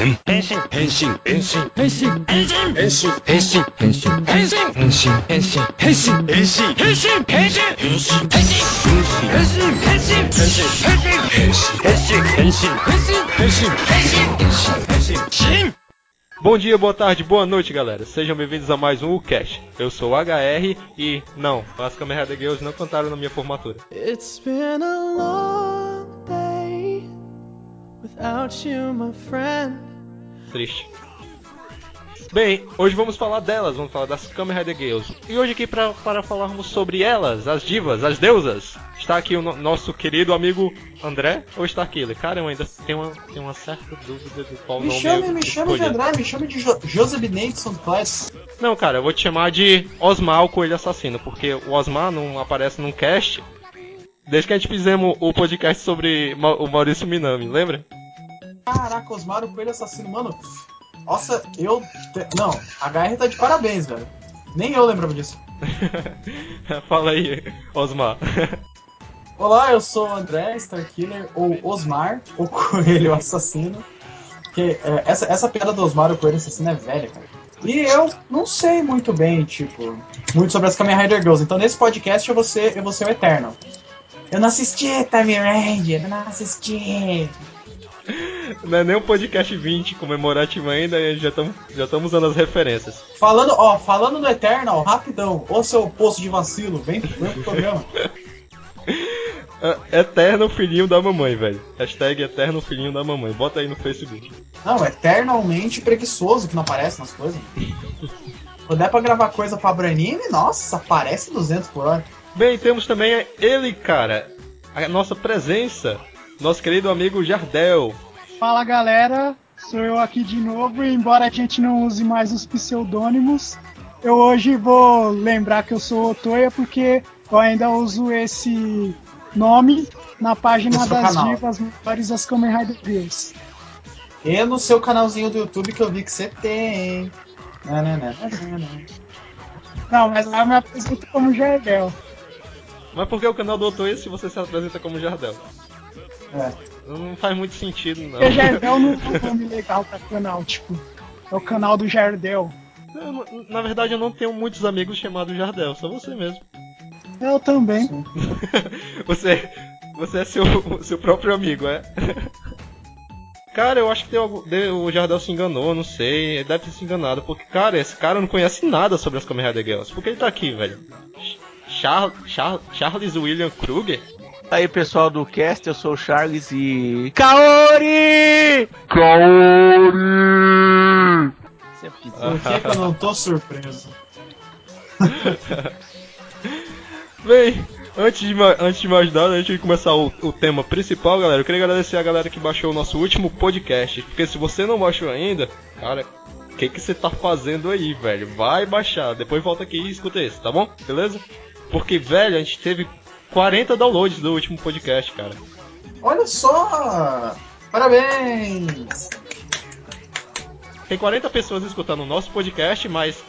変変身変身変身変身変身変身変身変身変身変身変身変身変身変身変身変身変身変身変身変身変身変身変身変身変身 Bom dia, boa tarde, boa noite, galera. Sejam bem-vindos a mais um UCast. Eu sou o HR e não, as Kamen Rider Girls não cantaram na minha formatura. It's been a long day without you, my friend. Triste. Bem, hoje vamos falar delas, vamos falar das Kamen Rider Girls. E hoje aqui pra, para falarmos sobre elas, as divas, as deusas, está aqui o no- nosso querido amigo André, ou está aqui ele? Cara, eu ainda tenho uma, tenho uma certa dúvida do qual Me nome chame, me chame de. André, me chame de jo Joseph Nathan Class. Não, cara, eu vou te chamar de Osmar o Coelho Assassino, porque o Osmar não aparece num cast desde que a gente fizemos o podcast sobre Ma- o Maurício Minami, lembra? Caraca, Osmar, o Coelho Assassino, mano. Nossa, eu. te- Não, a HR tá de parabéns, velho. Nem eu lembrava disso. Fala aí, Osmar. Olá, eu sou o André, Starkiller, ou Osmar, o Coelho Assassino. Que, é, essa, essa piada do Osmar, o Coelho Assassino, é velha, cara. E eu não sei muito bem, tipo, muito sobre as Kamen Rider Girls. Então nesse podcast eu vou ser, eu vou ser o Eterno. Eu não assisti Time Ranger, eu não assisti. Não é nem um podcast 20 comemorativo ainda e já estamos já tamo usando as referências. Falando, ó, falando do Eternal, rapidão, ô seu poço de vacilo, vem, vem pro programa. É, Eterno filhinho da mamãe, velho. Hashtag Eterno filhinho da mamãe. Bota aí no Facebook. Não, eternalmente preguiçoso que não aparece nas coisas. Quando é pra gravar coisa pra Branime, nossa, aparece 200 por hora. Bem, temos também ele, cara. A nossa presença. Nosso querido amigo Jardel. Fala galera, sou eu aqui de novo e embora a gente não use mais os pseudônimos, eu hoje vou lembrar que eu sou o Toya porque eu ainda uso esse nome na página das canal. divas maiores das Kamen Rider Girls. E no seu canalzinho do YouTube que eu vi que você tem. Não, não, não, não, não. Não, mas lá eu me apresento como Jardel. Mas por que o canal do Otoya se você se apresenta como Jardel? É. Não faz muito sentido, não. Porque Jardel não é um nome legal pra canal, tipo, é o canal do Jardel. Eu Na verdade, eu não tenho muitos amigos chamados Jardel, só você mesmo. Eu também. Você, você é seu, seu próprio amigo, é? Cara, eu acho que tem algum, de- o Jardel se enganou, não sei. Ele deve ter se enganado, porque, cara, esse cara não conhece nada sobre as Kamen Rider Girls. Por que ele tá aqui, velho? Char, Char, Charles William Kruger? Aí pessoal do cast, eu sou o Charles e. Kaori! Kaori! Por que, que eu não tô surpreso? Bem, antes de, antes de mais nada, antes de começar o, o tema principal, galera, eu queria agradecer a galera que baixou o nosso último podcast. Porque se você não baixou ainda, cara, o que, que você tá fazendo aí, velho? Vai baixar, depois volta aqui e escuta esse, tá bom? Beleza? Porque, velho, a gente teve 40 downloads do último podcast, cara. Olha só! Parabéns! Tem 40 pessoas escutando o nosso podcast, mas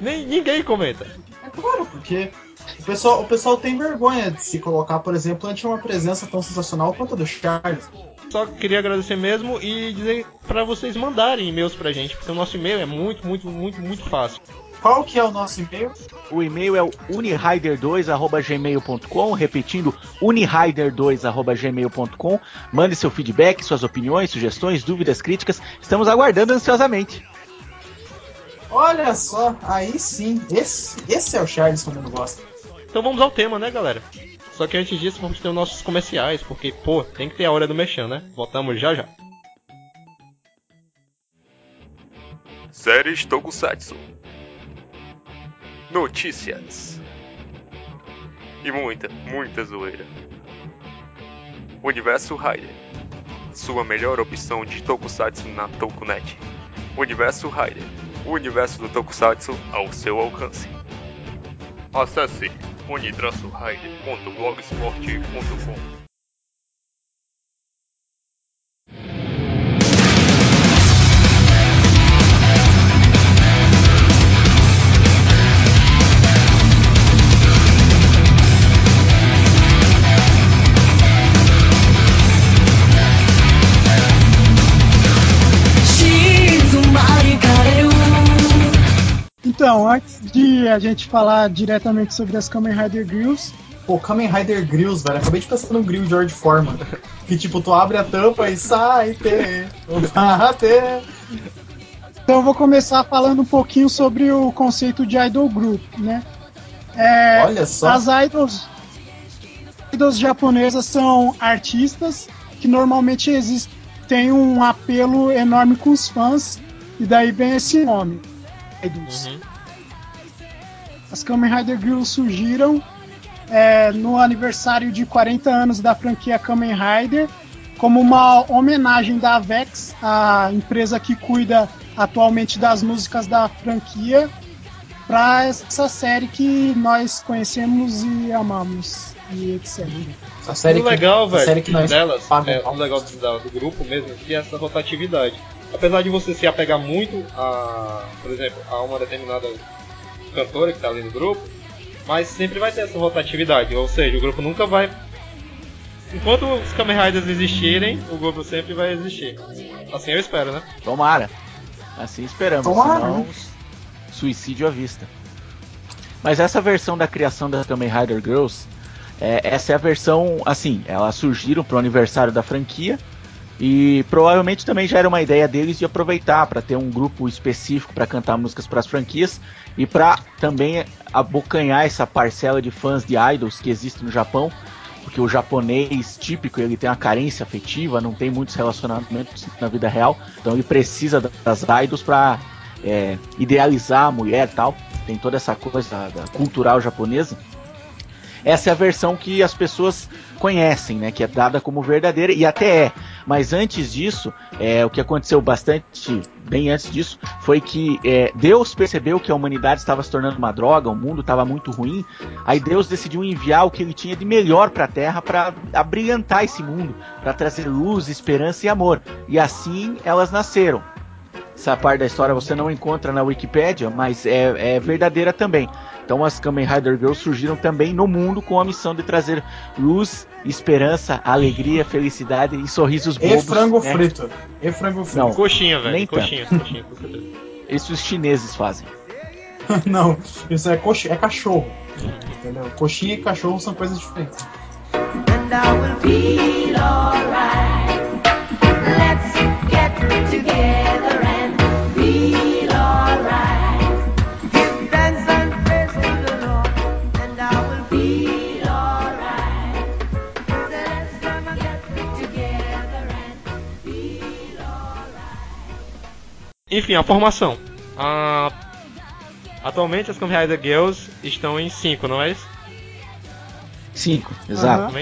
nem, ninguém comenta. É claro, porque o pessoal, o pessoal tem vergonha de se colocar, por exemplo, ante uma presença tão sensacional quanto a do Charles. Só queria agradecer mesmo e dizer pra vocês mandarem e-mails pra gente, porque o nosso e-mail é muito, muito, muito, muito fácil. Qual que é o nosso e-mail? O e-mail é o unihider2.gmail.com, repetindo, unihider2.gmail.com. Mande seu feedback, suas opiniões, sugestões, dúvidas, críticas. Estamos aguardando ansiosamente. Olha só, aí sim, esse, esse é o Charles que eu não gosto. Então vamos ao tema, né, galera? Só que antes disso vamos ter os nossos comerciais, porque, pô, tem que ter a hora do mexão, né? Voltamos já já. Séries Tokusatsu. Notícias. E muita, muita zoeira. Universo Rider. Sua melhor opção de Tokusatsu na Tokunet. Universo Rider. O universo do Tokusatsu ao seu alcance. Acesse uni-rider.blogsport.com Então, antes de a gente falar diretamente sobre as Kamen Rider Grills, Pô, Kamen Rider Grills, velho. Acabei de pensar no grill George Foreman. Que tipo, tu abre a tampa e sai, te, bate. então eu vou começar falando um pouquinho sobre o conceito de idol group, né? É, Olha só. As idols, idols japonesas são artistas que normalmente existem, têm um apelo enorme com os fãs, e daí vem esse nome, idols. Uhum. As Kamen Rider Girls surgiram é, no aniversário de 40 anos da franquia Kamen Rider como uma homenagem da Avex, a empresa que cuida atualmente das músicas da franquia, para essa série que nós conhecemos e amamos e etc. A série o legal, que, velho, a série que nós delas, é, o legal do, do grupo mesmo, que é essa rotatividade. Apesar de você se apegar muito a, por exemplo, a uma determinada cantora que tá ali no grupo, mas sempre vai ter essa rotatividade, ou seja, o grupo nunca vai. Enquanto os Kamen Riders existirem, o grupo sempre vai existir. Assim eu espero, né? Tomara. Assim esperamos, Tomara, senão né? suicídio à vista. Mas essa versão da criação da Kamen Rider Girls, é, essa é a versão, assim, elas surgiram pro aniversário da franquia e provavelmente também já era uma ideia deles de aproveitar para ter um grupo específico para cantar músicas para as franquias e para também abocanhar essa parcela de fãs de idols que existe no Japão, porque o japonês típico ele tem uma carência afetiva, não tem muitos relacionamentos na vida real, então ele precisa da- das idols para é, idealizar a mulher tal, tem toda essa coisa da cultural japonesa. Essa é a versão que as pessoas conhecem, né? Que é dada como verdadeira e até é. Mas antes disso, é, o que aconteceu bastante, bem antes disso, foi que é, Deus percebeu que a humanidade estava se tornando uma droga, o mundo estava muito ruim. Aí Deus decidiu enviar o que ele tinha de melhor para a Terra para abrilhantar esse mundo, para trazer luz, esperança e amor. E assim elas nasceram. Essa parte da história você não encontra na Wikipédia, mas é, é verdadeira também. Então as Kamen Rider Girls surgiram também no mundo com a missão de trazer luz, esperança, alegria, felicidade e sorrisos E bobos. frango né? frito. E frango frito. Não. Coxinha, velho. Nem Coxinha, coxinha, certeza. Isso os chineses fazem. Não, isso é, coxi, é cachorro. Entendeu? Coxinha e cachorro são coisas diferentes. and I will feel alright. Let's get together Enfim, a formação. Ah, atualmente as Kamen Rider Girls estão em 5, não é isso? Cinco, exato.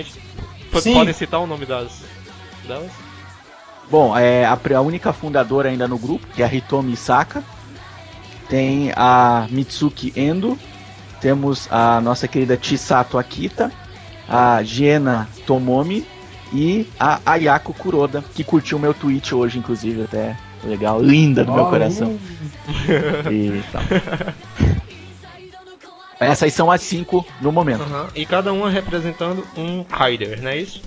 Sim. Podem citar o nome das delas? Bom, é a, a única fundadora ainda no grupo, que é a Hitomi Isaka. Tem a Mitsuki Endo. Temos a nossa querida Chisato Akita. A Jena Tomomi. E a Ayako Kuroda, que curtiu meu tweet hoje, inclusive, até legal. Linda do meu Ó, coração. uh, E tal. Essas são as cinco no momento. E cada uma representando um Rider, não é isso?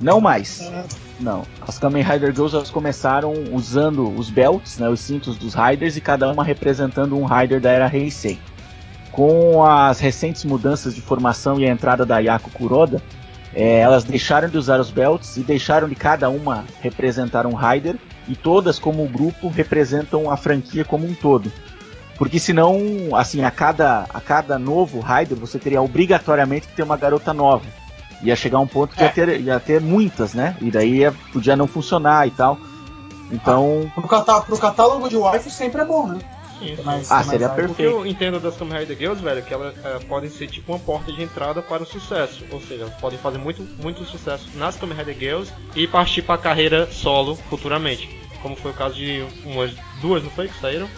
Não mais. Não. As Kamen Rider Girls elas começaram usando os belts, né, os cintos dos Riders, e cada uma representando um Rider da era Heisei. Com as recentes mudanças de formação e a entrada da Yako Kuroda, eh, elas deixaram de usar os belts e deixaram de cada uma representar um Rider, e todas, como grupo, representam a franquia como um todo. Porque senão, assim, a cada, a cada novo Rider você teria obrigatoriamente que ter uma garota nova. Ia chegar um ponto que ia, É. ter, ia ter muitas, né? E daí ia- podia não funcionar e tal. Então, pro, catá pro catálogo de wife sempre é bom, né? Isso. Mas- Ah, mas seria aí- O que perfeito. eu entendo das Kamen Rider Girls, velho, é que elas eh, podem ser tipo uma porta de entrada para o sucesso. Ou seja, elas podem fazer muito, muito sucesso nas Kamen Rider Girls e partir para a carreira solo futuramente. Como foi o caso de umas duas, não foi? Que saíram?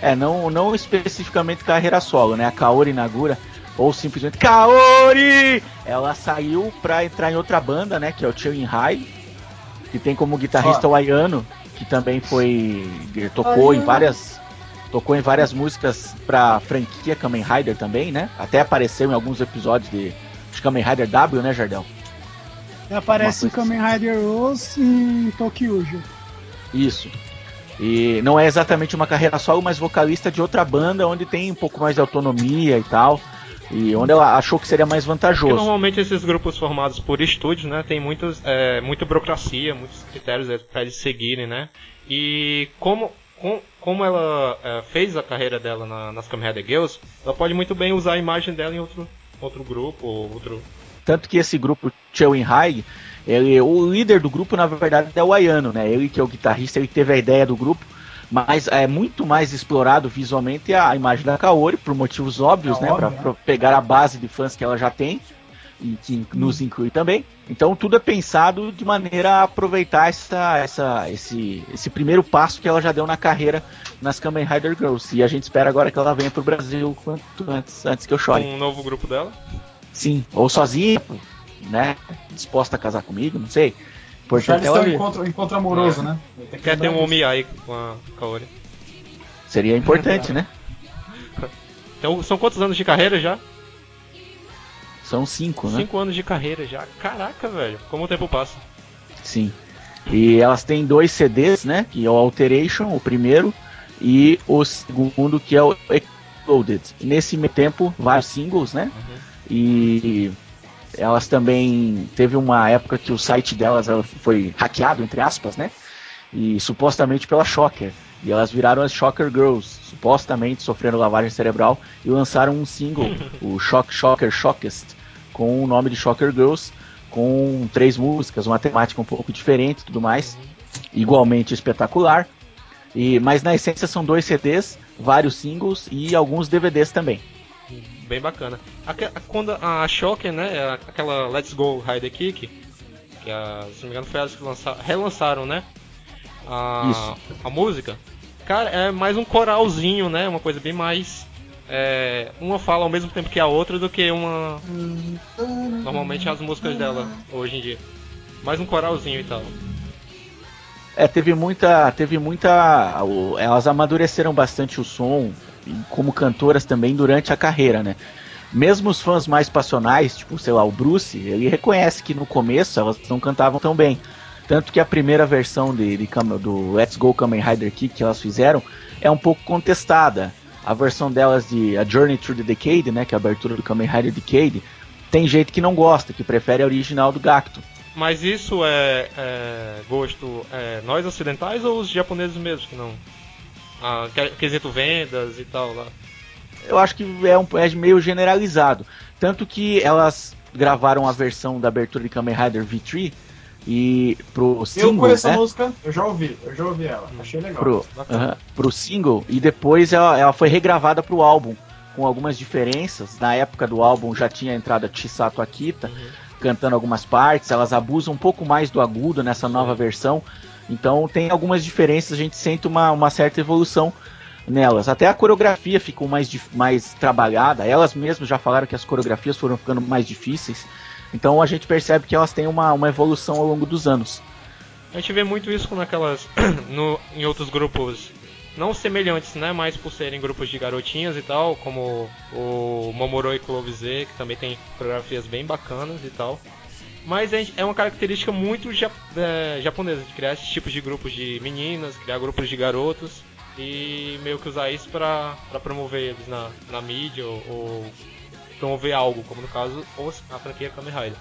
é, não, não especificamente carreira solo, né? A Kaori Nagura, ou simplesmente Kaori! Ela saiu pra entrar em outra banda, né? Que é o Chilling High, que tem como guitarrista o Ayano, que também foi. tocou em Ayano. várias. Tocou em várias músicas pra franquia Kamen Rider também, né? Até apareceu em alguns episódios de, de Kamen Rider W, né, Jardel? Aparece em Kamen Rider Rose e em Tokyujo. Isso. E não é exatamente uma carreira solo, mas vocalista de outra banda onde tem um pouco mais de autonomia e tal. E onde ela achou que seria mais Porque vantajoso. normalmente esses grupos formados por estúdios, né, tem muitas, é, muita burocracia, muitos critérios é, para eles seguirem, né? E como, com- como ela é, fez a carreira dela na- nas Kamen Rider Girls, ela pode muito bem usar a imagem dela em outro, outro grupo ou outro. Tanto que esse grupo Chewin High, ele, o líder do grupo na verdade é o Ayano, né? Ele que é o guitarrista, ele teve a ideia do grupo, mas é muito mais explorado visualmente a imagem da Kaori por motivos óbvios, É né? óbvio, Pra, né? pra pegar a base de fãs que ela já tem e que nos inclui também. Então tudo é pensado de maneira a aproveitar essa, essa, esse, esse primeiro passo que ela já deu na carreira nas Kamen Rider Girls. E a gente espera agora que ela venha pro Brasil quanto antes, antes que eu chore. Um novo grupo dela. Sim, ou sozinha, né? Disposta a casar comigo, não sei. Importante Charles ela tem um encontro, encontro amoroso, né? Tem que Quer ter um disso. Omiai com a Kaori. seria importante, né? Então, são quantos anos de carreira já? São cinco, né? Cinco anos de carreira já. Caraca, velho. Como o tempo passa. Sim. E elas têm dois CDs, né? Que é o Alteration, o primeiro, e o segundo, que é o Exploded. Nesse meio tempo, vários singles, né? E elas também teve uma época que o site delas ela foi hackeado, entre aspas, né? E supostamente pela Shocker. E elas viraram as Shocker Girls, supostamente sofrendo lavagem cerebral, e lançaram um single, o Shock Shocker Shockest, com o nome de Shocker Girls, com três músicas, uma temática um pouco diferente e tudo mais, igualmente espetacular. E, mas na essência são dois CDs, vários singles e alguns DVDs também. Bem bacana. Aque- Quando a Shocker, né? Aquela Let's Go Rider Kick, que a, se não me engano foi elas que lança- relançaram, né? A, Isso. a música. Cara, é mais um coralzinho, né? Uma coisa bem mais. É, uma fala ao mesmo tempo que a outra do que uma. Normalmente as músicas dela hoje em dia. Mais um coralzinho e tal. É, teve muita. Teve muita. Elas amadureceram bastante o som, como cantoras também, durante a carreira, né? Mesmo os fãs mais passionais, tipo, sei lá, o Bruce, ele reconhece que no começo elas não cantavam tão bem. Tanto que a primeira versão de, de do Let's Go Kamen Rider Kick que elas fizeram é um pouco contestada. A versão delas de A Journey Through the Decade, né, que é a abertura do Kamen Rider Decade, tem gente que não gosta, que prefere a original do Gacto. Mas isso é, é gosto é, nós ocidentais ou os japoneses mesmo que não? Ah, que- quesito vendas e tal lá. eu acho que é, um, é meio generalizado. Tanto que elas gravaram a versão da abertura de Kamen Rider V3 e pro Eu single, conheço né? a música, eu já ouvi, eu já ouvi ela, achei legal. Pro, Bacana. aham, pro single e depois ela, ela foi regravada pro álbum com algumas diferenças. Na época do álbum já tinha entrado a Chisato Akita cantando algumas partes, elas abusam um pouco mais do agudo nessa nova versão. Então tem algumas diferenças, a gente sente uma, uma certa evolução nelas. Até a coreografia ficou mais, mais trabalhada. Elas mesmas já falaram que as coreografias foram ficando mais difíceis. Então a gente percebe que elas têm uma, uma evolução ao longo dos anos. A gente vê muito isso naquelas. no, em outros grupos. Não semelhantes, né? Mas por serem grupos de garotinhas e tal, como o Momoroi Clove Z, que também tem coreografias bem bacanas e tal. Mas é uma característica muito é, japonesa de criar esses tipos de grupos de meninas, criar grupos de garotos e meio que usar isso pra promover eles na, na mídia ou, ou promover algo, como no caso a franquia Kamen Rider.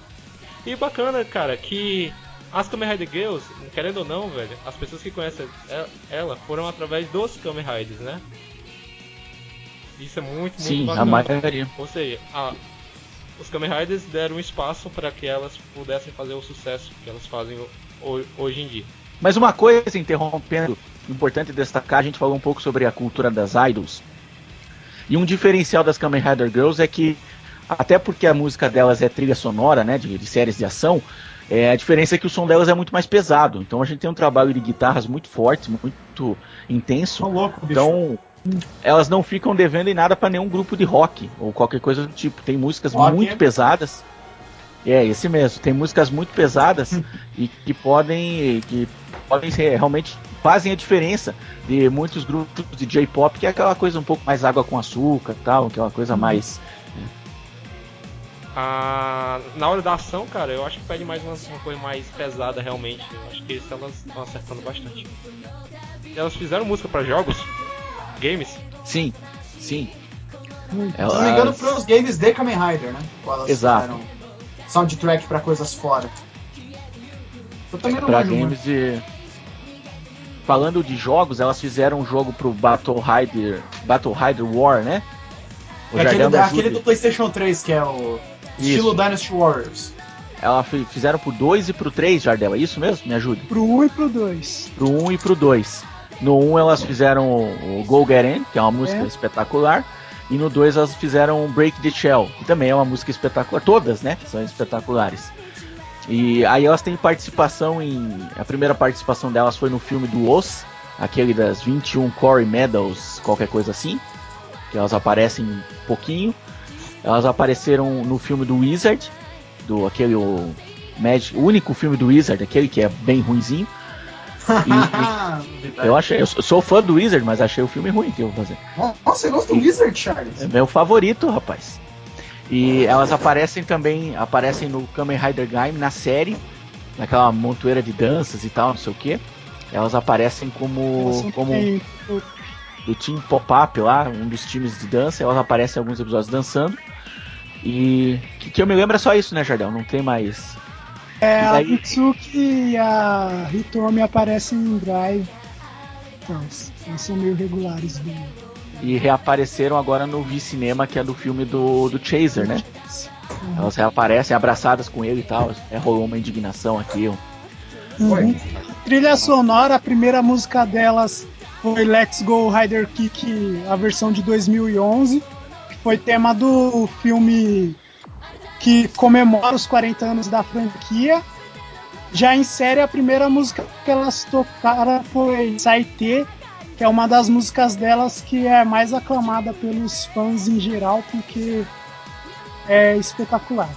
E bacana, cara, que as Kamen Rider Girls, querendo ou não, velho, as pessoas que conhecem ela foram através dos Kamen Riders, né? Isso é muito, muito Sim, a bacana. maioria. Ou seja, a- os Kamen Riders deram espaço para que elas pudessem fazer o sucesso que elas fazem ho- hoje em dia. Mas uma coisa, interrompendo, importante destacar, a gente falou um pouco sobre a cultura das idols. E um diferencial das Kamen Rider Girls é que, até porque a música delas é trilha sonora, né, de, de séries de ação, é, a diferença é que o som delas é muito mais pesado. Então a gente tem um trabalho de guitarras muito forte, muito intenso. Tô louco. Então, elas não ficam devendo em nada para nenhum grupo de rock ou qualquer coisa do tipo. Tem músicas Rock muito é- pesadas. É, esse mesmo. Tem músicas muito pesadas e que podem que podem ser realmente fazem a diferença de muitos grupos de J-pop, que é aquela coisa um pouco mais água com açúcar, e tal, aquela coisa mais a, na hora da ação, cara, eu acho que pede mais uma, uma coisa mais pesada realmente. Eu acho que isso elas estão acertando bastante. Elas fizeram música pra jogos, games. Sim, sim. Muito. Se não me engano, Elas- pros games de Kamen Rider, né? Elas Exato. fizeram soundtrack pra coisas fora. Eu também não pra games de. Falando de jogos, elas fizeram um jogo pro Battle Rider, Battle Rider War, né? O É Jardel aquele, aquele do PlayStation 3, que é o estilo Dynasty Warriors. Ela fi- fizeram pro 2 e pro 3, Jardel, é isso mesmo? Me ajude. Pro 1 e pro 2. Pro 1 e pro 2. No 1 elas fizeram o o Go Get In, que é uma música É. espetacular. E no 2 elas fizeram Break the Shell, que também é uma música espetacular. Todas, né? São espetaculares. E aí elas têm participação em. A primeira participação delas foi no filme do Os, aquele das 21 Core Medals, qualquer coisa assim. Que elas aparecem um pouquinho. Elas apareceram no filme do Wizard, do aquele o, Magic, o único filme do Wizard, aquele que é bem ruinzinho. Eu achei, eu sou fã do Wizard, mas achei o filme ruim que eu vou fazer. Nossa, você gosta do Wizard, Charles? É meu favorito, rapaz. E elas aparecem também, aparecem no Kamen Rider Gaim na série, naquela montoeira de danças e tal, não sei o que. Elas aparecem como, como do Team Pop-Up lá, um dos times de dança. Elas aparecem em alguns episódios dançando. E que, que eu me lembro é só isso, né, Jardel? Não tem mais. É, E a daí- Mitsuki e a Hitomi aparecem em Drive. Então, são meio regulares do. E reapareceram agora no V-Cinema, que é do filme do, do Chaser, né? Elas reaparecem abraçadas com ele e tal. É, rolou uma indignação aqui. Uhum. Trilha sonora, a primeira música delas foi Let's Go Rider Kick, a versão de 2011, que foi tema do filme que comemora os 40 anos da franquia. Já em série, a primeira música que elas tocaram foi Saite, que é uma das músicas delas que é mais aclamada pelos fãs em geral, porque é espetacular.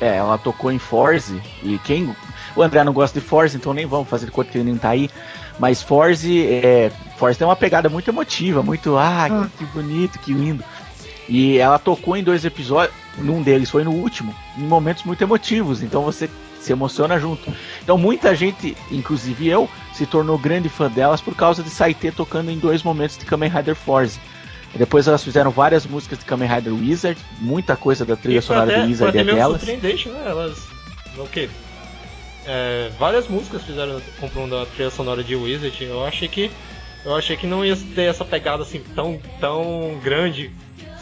É, ela tocou em Forze. E quem. O André não gosta de Forze, então nem vamos fazer conta que ele nem tá aí. Mas Forze, é, Forze tem uma pegada muito emotiva, muito. Ah, Ah. que, que bonito, que lindo. E ela tocou em dois episódios. Num deles foi no último, em momentos muito emotivos. Então você se emociona junto. Então muita gente, inclusive eu, se tornou grande fã delas por causa de Saite tocando em dois momentos de Kamen Rider Forze. E Depois elas fizeram várias músicas de Kamen Rider Wizard, muita coisa da trilha sonora até, do Wizard é delas. surpreendente, né? Elas. O quê? É, várias músicas fizeram comprando a trilha sonora de Wizard. Eu achei que. Eu achei que não ia ter essa pegada assim tão, tão grande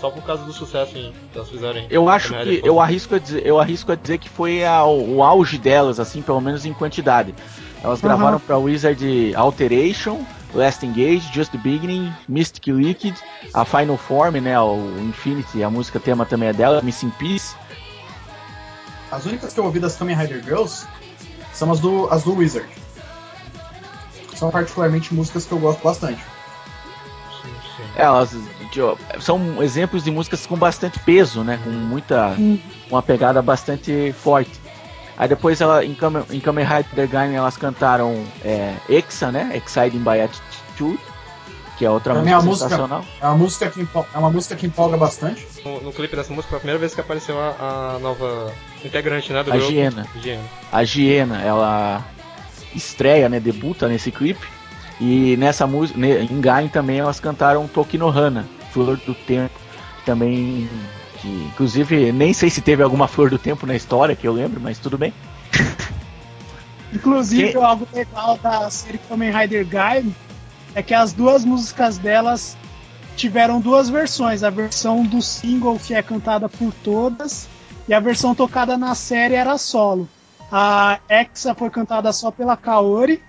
só por causa do sucesso em, que elas fizeram. em Eu acho que eu arrisco a dizer, eu arrisco a dizer que foi a- o auge delas, assim, pelo menos em quantidade. Elas Aham. gravaram para Wizard Alteration, Last Engage, Just the Beginning, Mystic Liquid, a Final Form, né, o Infinity, a música tema também é dela, Missing Piece. As únicas que eu ouvi das Kamen Rider Girls são as do, as do Wizard. São particularmente músicas que eu gosto bastante. Sim, sim. Elas de- são exemplos de músicas com bastante peso, né, com muita uma pegada bastante forte. Aí depois ela, em, Kamen, em Kamen Rider Gaim elas cantaram é, Exa, né? Exciting by Attitude, que é outra é música música- sensacional. É uma música que, empol- é uma música que empolga bastante. No, no clipe dessa música foi a primeira vez que apareceu a, a nova integrante, né? Do A grupo. Giena. Giena. A Giena, ela estreia, né? Debuta nesse clipe. E nessa música, em Gaim também elas cantaram Tokinohana, Flor do Tempo, também. Que, inclusive, nem sei se teve alguma Flor do Tempo na história que eu lembro, mas tudo bem. Inclusive, Que- algo legal da série Kamen Rider Gaiden é que as duas músicas delas tiveram duas versões. A versão do single, que é cantada por todas, e a versão tocada na série era solo. A Exa foi cantada só pela Kaori.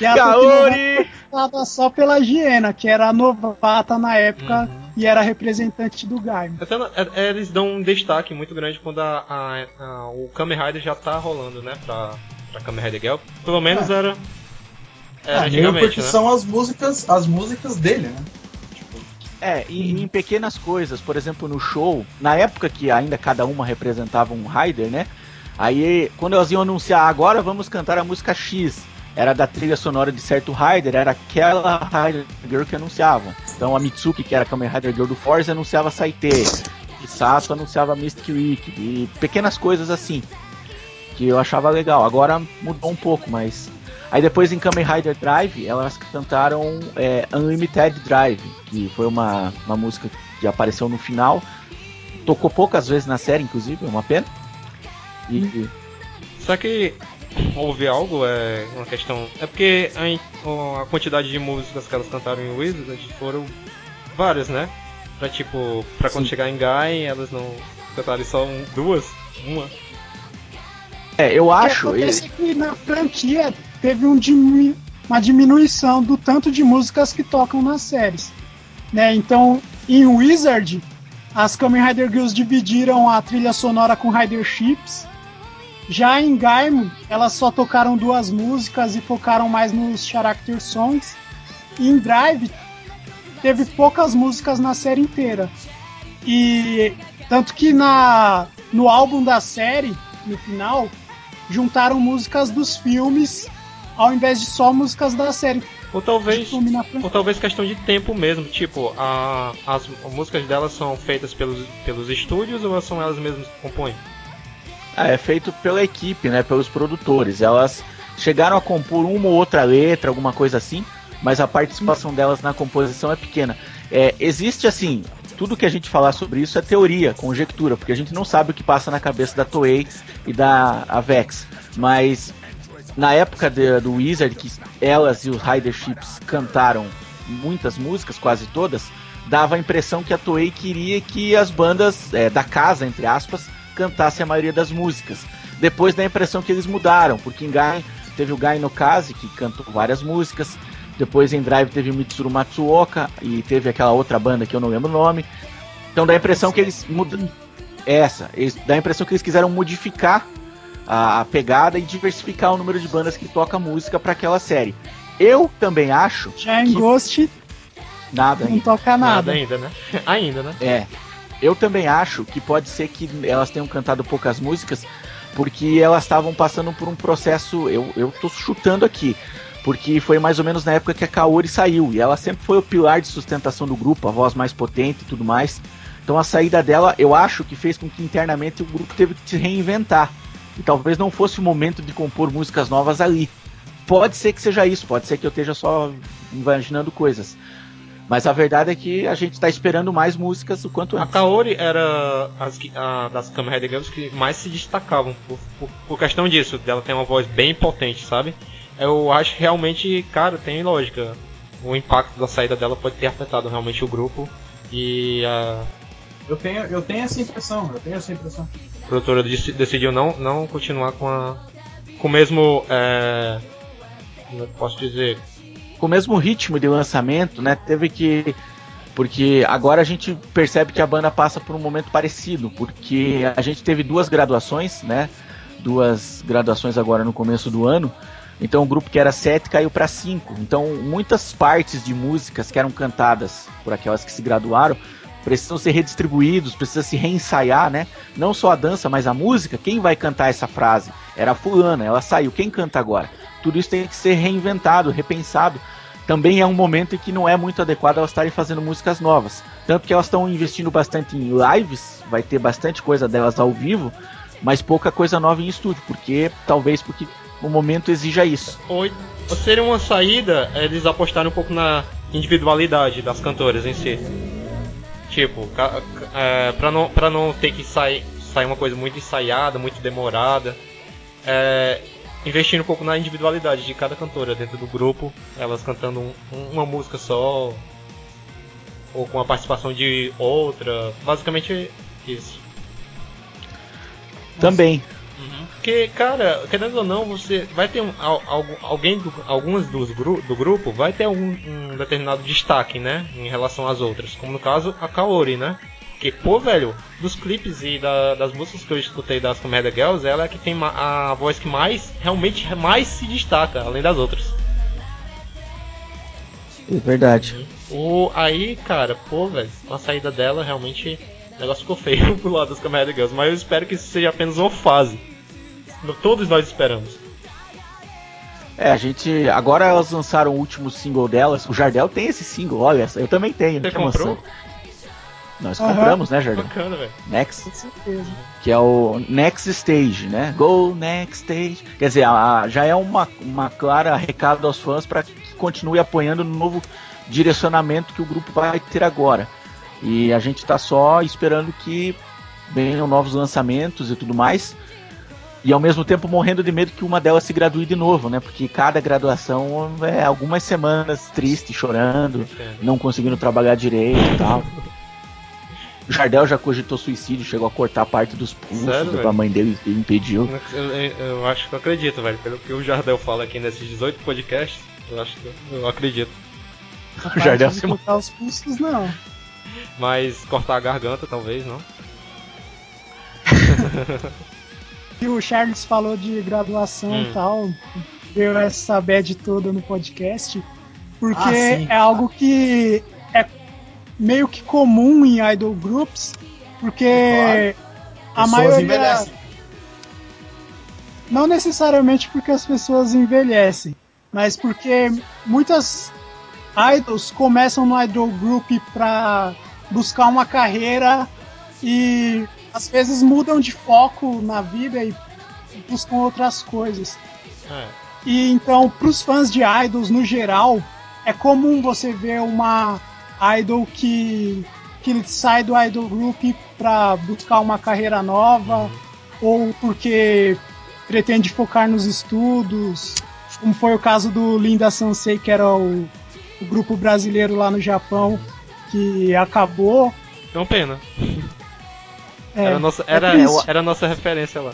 E a foi só pela Giena, que era a novata na época e era representante do na- é- é, eles dão um destaque muito grande quando a, a- a- o Kamen Rider já tá rolando, né? Pra, pra Kamen Rider Girl. Pelo menos era. Era É, meio porque né? são as músicas, as músicas dele, né? É, e e em pequenas coisas, por exemplo, no show, na época que ainda cada uma representava um rider, né? Aí, quando elas iam anunciar, agora vamos cantar a música X, era da trilha sonora de certo rider, era aquela rider girl que anunciava. Então a Mitsuki, que era a Kamen Rider Girl do Force, anunciava Saite. Sato anunciava Mystic Week e pequenas coisas assim que eu achava legal. Agora mudou um pouco, mas aí depois em Kamen Rider Drive elas cantaram é, Unlimited Drive, que foi uma, uma música que apareceu no final, tocou poucas vezes na série, inclusive, é uma pena. E Só que houve algo, é uma questão. É porque a, a quantidade de músicas que elas cantaram em Wizard foram várias, né? Pra tipo, pra quando Sim. chegar em Guy, elas não cantarem só um- duas, uma. é, eu acho. acontece é que na franquia teve um diminu- uma diminuição do tanto de músicas que tocam nas séries. Né? Então, em Wizard, as Kamen Rider Girls dividiram a trilha sonora com Rider Ships. Já em Gaimon, elas só tocaram duas músicas e focaram mais nos character songs. E em Drive, teve poucas músicas na série inteira. E tanto que na no álbum da série, no final, juntaram músicas dos filmes ao invés de só músicas da série. Ou talvez. Ou talvez questão de tempo mesmo, tipo, a, as músicas delas são feitas pelos, pelos estúdios ou são elas mesmas que compõem? Ah, é feito pela equipe, né? Pelos produtores. Elas chegaram a compor uma ou outra letra, alguma coisa assim, mas a participação delas na composição é pequena. É, existe assim, tudo que a gente falar sobre isso é teoria, conjectura, porque a gente não sabe o que passa na cabeça da Toei e da Avex. Mas na época de- do Wizard, que elas e os Rider Ships cantaram muitas músicas, quase todas, dava a impressão que a Toei queria que as bandas é, da casa, entre aspas, cantassem a maioria das músicas. Depois dá a impressão que eles mudaram, porque em Gai teve o Gai no Kaze, que cantou várias músicas. Depois em Drive teve o Mitsuru Matsuoka e teve aquela outra banda que eu não lembro o nome. Então dá a impressão que eles mudam. Essa, eles- dá a impressão que eles quiseram modificar a, a pegada e diversificar o número de bandas que toca música para aquela série. Eu também acho Já em que Ghost nada não ainda. toca nada. ainda, né? ainda, né? É. Eu também acho que pode ser que elas tenham cantado poucas músicas porque elas estavam passando por um processo. Eu, eu tô chutando aqui. Porque foi mais ou menos na época que a Kaori saiu. E ela sempre foi o pilar de sustentação do grupo, a voz mais potente e tudo mais. Então a saída dela, eu acho que fez com que internamente o grupo teve que se reinventar. E talvez não fosse o momento de compor músicas novas ali. Pode ser que seja isso, pode ser que eu esteja só imaginando coisas. Mas a verdade é que a gente tá esperando mais músicas o quanto A antes. Kaori era as que- a, das Kamen Rider que mais se destacavam por, por, por questão disso, dela ter uma voz bem potente, sabe? Eu acho que realmente, cara, tem lógica. O impacto da saída dela pode ter afetado realmente o grupo e a Eu tenho, eu tenho essa impressão, eu tenho essa impressão. produtora dec- decidiu não, não continuar com a com o mesmo é, como eu posso dizer com o mesmo ritmo de lançamento, né? Teve que. Porque agora a gente percebe que a banda passa por um momento parecido, porque a gente teve duas graduações, né? Duas graduações agora no começo do ano. Então o grupo que era 7 caiu para 5. Então muitas partes de músicas que eram cantadas por aquelas que se graduaram precisam ser redistribuídos, precisa se reensaiar, né? Não só a dança, mas a música. Quem vai cantar essa frase? Era fulana, ela saiu. Quem canta agora? Tudo isso tem que ser reinventado, repensado. Também é um momento em que não é muito adequado elas estarem fazendo músicas novas. Tanto que elas estão investindo bastante em lives, vai ter bastante coisa delas ao vivo, mas pouca coisa nova em estúdio, porque talvez porque o momento exija isso. ou, seria uma saída é, eles apostarem um pouco na individualidade das cantoras em si. Tipo, é, pra, não, pra não ter que sair, sair uma coisa muito ensaiada, muito demorada, é, investir um pouco na individualidade de cada cantora dentro do grupo, elas cantando um- um- uma música só, ou com a participação de outra, basicamente isso. Também. Porque, cara, querendo ou não, você vai ter um, al- algu- alguém, do, algumas dos gru, do grupo vai ter algum um determinado destaque, né, em relação às outras, como no caso a Kaori, né? Porque, pô, velho, dos clipes e da- das músicas que eu escutei das Rider Girls, ela é que tem a voz que mais, realmente mais se destaca, além das outras. É verdade. O, aí, cara, pô, velho, a saída dela, realmente o negócio ficou feio pro lado das Rider Girls, mas eu espero que isso seja apenas uma fase. Todos nós esperamos. É, a gente. Agora elas lançaram o último single delas. O Jardel tem esse single, olha, eu também tenho. Você comprou? Nós Aham. compramos, né, Jardel? Bacana, velho. Next, Com certeza. que é o Next Stage, né? Go Next Stage. Quer dizer, a- já é uma, uma clara recado aos fãs para que continue apoiando no novo direcionamento que o grupo vai ter agora. E a gente tá só esperando que venham novos lançamentos e tudo mais. E ao mesmo tempo morrendo de medo que uma delas se gradue de novo, né? Porque cada graduação é algumas semanas triste, chorando, Entendo. não conseguindo trabalhar direito e tal. O Jardel já cogitou suicídio, chegou a cortar parte dos pulsos, Sério, a velho? mãe dele impediu. Eu, eu- eu acho que eu acredito, velho. Pelo que o Jardel fala aqui nesses 18 podcasts, eu acho que eu, eu acredito. O Jardel se cortar os pulsos, não. Mas cortar a garganta, talvez, não? E o Charles falou de graduação Hum. e tal, deu essa bad toda no podcast, porque Ah, é algo que meio que comum em idol groups, porque a Pessoas maioria envelhecem. não necessariamente porque as pessoas envelhecem, mas porque muitas idols começam no idol group pra buscar uma carreira e às vezes mudam de foco na vida e buscam outras coisas. É. E então, pros fãs de idols no geral, é comum você ver uma idol que, que sai do idol group pra buscar uma carreira nova, ou porque pretende focar nos estudos, como foi o caso do Linda Sansei, que era o, o grupo brasileiro lá no Japão, que acabou. É uma pena. É, Era, a nossa, é era, triste. era a nossa referência lá.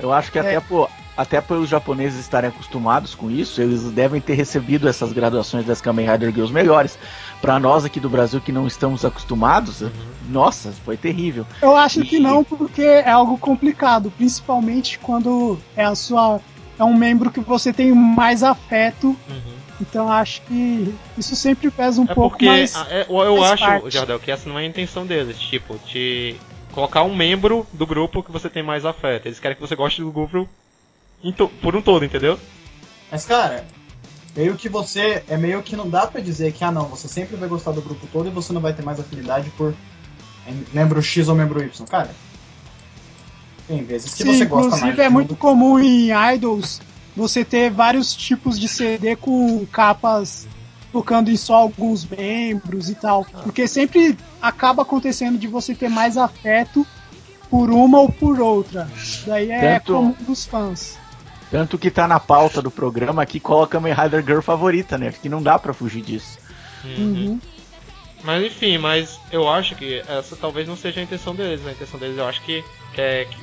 Eu acho que até, É. pô, até pelos japoneses estarem acostumados com isso, eles devem ter recebido essas graduações das Kamen Rider Girls melhores. Pra nós aqui do Brasil que não estamos acostumados, nossa, foi terrível. Eu acho que E- não, porque é algo complicado, principalmente quando é a sua é um membro que você tem mais afeto. Então acho que isso sempre pesa um É pouco porque mais. a- é, eu, faz acho, parte. Jardel, que essa não é a intenção deles. Tipo, te colocar um membro do grupo que você tem mais afeto. Eles querem que você goste do grupo por um todo, entendeu? Mas, cara, meio que você. É meio que não dá pra dizer que, ah, não, você sempre vai gostar do grupo todo e você não vai ter mais afinidade por membro X ou membro Y. Cara, tem vezes que Sim, você gosta mais. inclusive é muito do- comum em idols você ter vários tipos de CD com capas tocando em só alguns membros e tal. Porque sempre acaba acontecendo de você ter mais afeto por uma ou por outra. Daí é Tanto- comum dos fãs. Tanto que tá na pauta do programa aqui qual a Kamen Rider Girl favorita, né? Que não dá pra fugir disso. Uhum. Mas enfim, mas eu acho que essa talvez não seja a intenção deles. A intenção deles eu acho que é que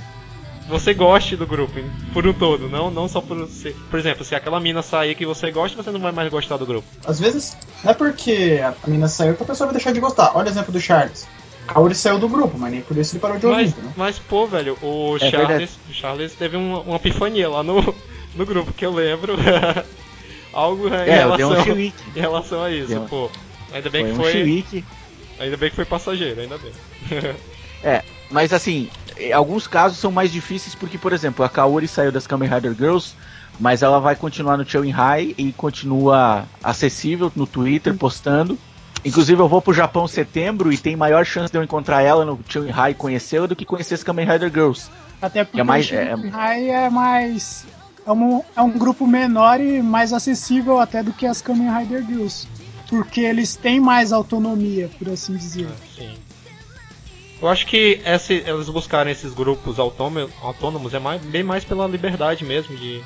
você goste do grupo por um todo, não, não só por ser. Por exemplo, se aquela mina sair que você gosta, você não vai mais gostar do grupo. Às vezes, não é porque a menina saiu que a pessoa vai deixar de gostar. Olha o exemplo do Charles. Kaori saiu do grupo, mas nem por isso ele parou de ouvir, Mas, entendeu? mas pô, velho, o É Charles, verdade. o Charles teve uma, uma epifania lá no, no grupo que eu lembro. Algo em, É, um relação, chilique. em relação a isso, Deu- pô. Ainda bem Foi que um foi. chilique. Ainda bem que foi passageiro, ainda bem. Mas assim, eh, alguns casos são mais difíceis porque, por exemplo, a Kaori saiu das Kamen Rider Girls, mas ela vai continuar no Chowin High e continua acessível no Twitter, postando. Inclusive eu vou pro Japão em setembro e tem maior chance de eu encontrar ela no High e conhecê-la do que conhecer as Kamen Rider Girls. Até porque é mais- o é- Shanghai é, mais. É um, é um grupo menor e mais acessível até do que as Kamen Rider Girls. Porque eles têm mais autonomia, por assim dizer. Sim. Eu acho que esse, eles buscarem esses grupos autônomo- autônomos é mais, bem mais pela liberdade mesmo de.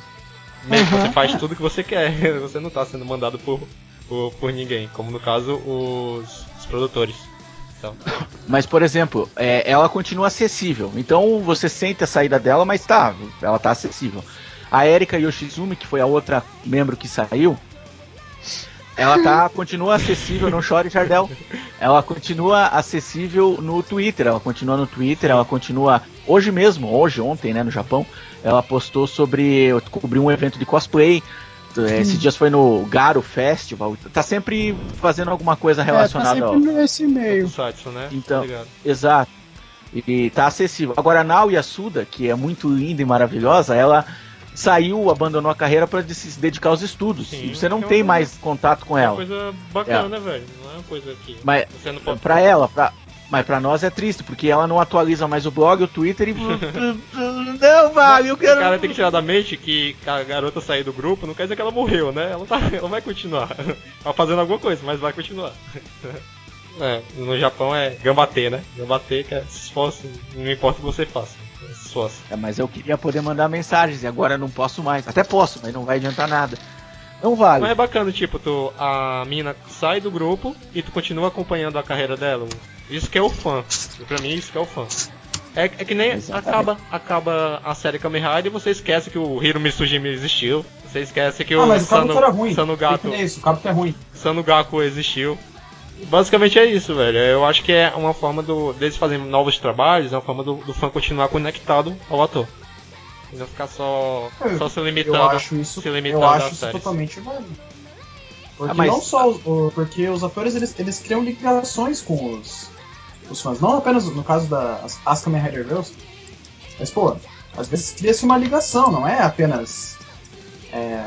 Mesmo Aham. você faz tudo que você quer, você não tá sendo mandado por, por, por ninguém, como no caso os, os produtores. Então, Mas, por exemplo, é, ela continua acessível. Então você sente a saída dela, mas tá, ela tá acessível. A Erika Yoshizumi, que foi a outra membro que saiu, ela tá, continua acessível, não chore, Jardel. Ela continua acessível no Twitter, ela continua no Twitter, ela continua. Hoje mesmo, hoje, ontem, né, no Japão, ela postou sobre. cobriu um evento de cosplay. Esses dias foi no Garo Festival. Tá sempre fazendo alguma coisa É, tá relacionada ao. sempre nesse meio. Satsu, né? Então, Tá? Exato. E tá acessível. Agora a Nao Yasuda, que é muito linda e maravilhosa, ela saiu, abandonou a carreira para se dedicar aos estudos. Sim, e você não é tem uma- mais contato com É uma ela. coisa bacana, velho. Não é uma coisa que Mas você não pode. Pra ela, pra, Mas pra nós é triste, porque ela não atualiza mais o blog, o Twitter e. não, vai, eu O quero. cara tem que tirar da mente que a garota sair do grupo não quer dizer que ela morreu, né? Ela, tá, ela vai continuar. Tá fazendo alguma coisa, mas vai continuar. É, no Japão é gambatê, né? Gambatê que é se esforce, não importa o que você faça. Se esforce. É, mas eu queria poder mandar mensagens e agora não posso mais. Até posso, mas não vai adiantar nada. Não vale. Mas é bacana, tipo, tu, a mina sai do grupo e tu continua acompanhando a carreira dela. Isso que é o fã. Pra mim, isso que é o fã. É, é que nem Exatamente. acaba, acaba a série Kamen Rider e você esquece que o Hiro Mitsujimi existiu. Você esquece que Ah, o mas o Sano, era ruim. É isso, o Kabuto é ruim. Sanugaku existiu. Basicamente é isso, velho. Eu acho que é uma forma do, deles fazerem novos trabalhos, é uma forma do, do fã continuar conectado ao ator. E não ficar só, só se limitando, eu acho isso, se limitando eu acho isso totalmente válido. Porque Ah, mas- não só porque os atores eles, eles criam ligações com os, os fãs, não apenas no caso das as Kamen Rider Girls, mas pô, às vezes cria-se uma ligação, não é apenas é,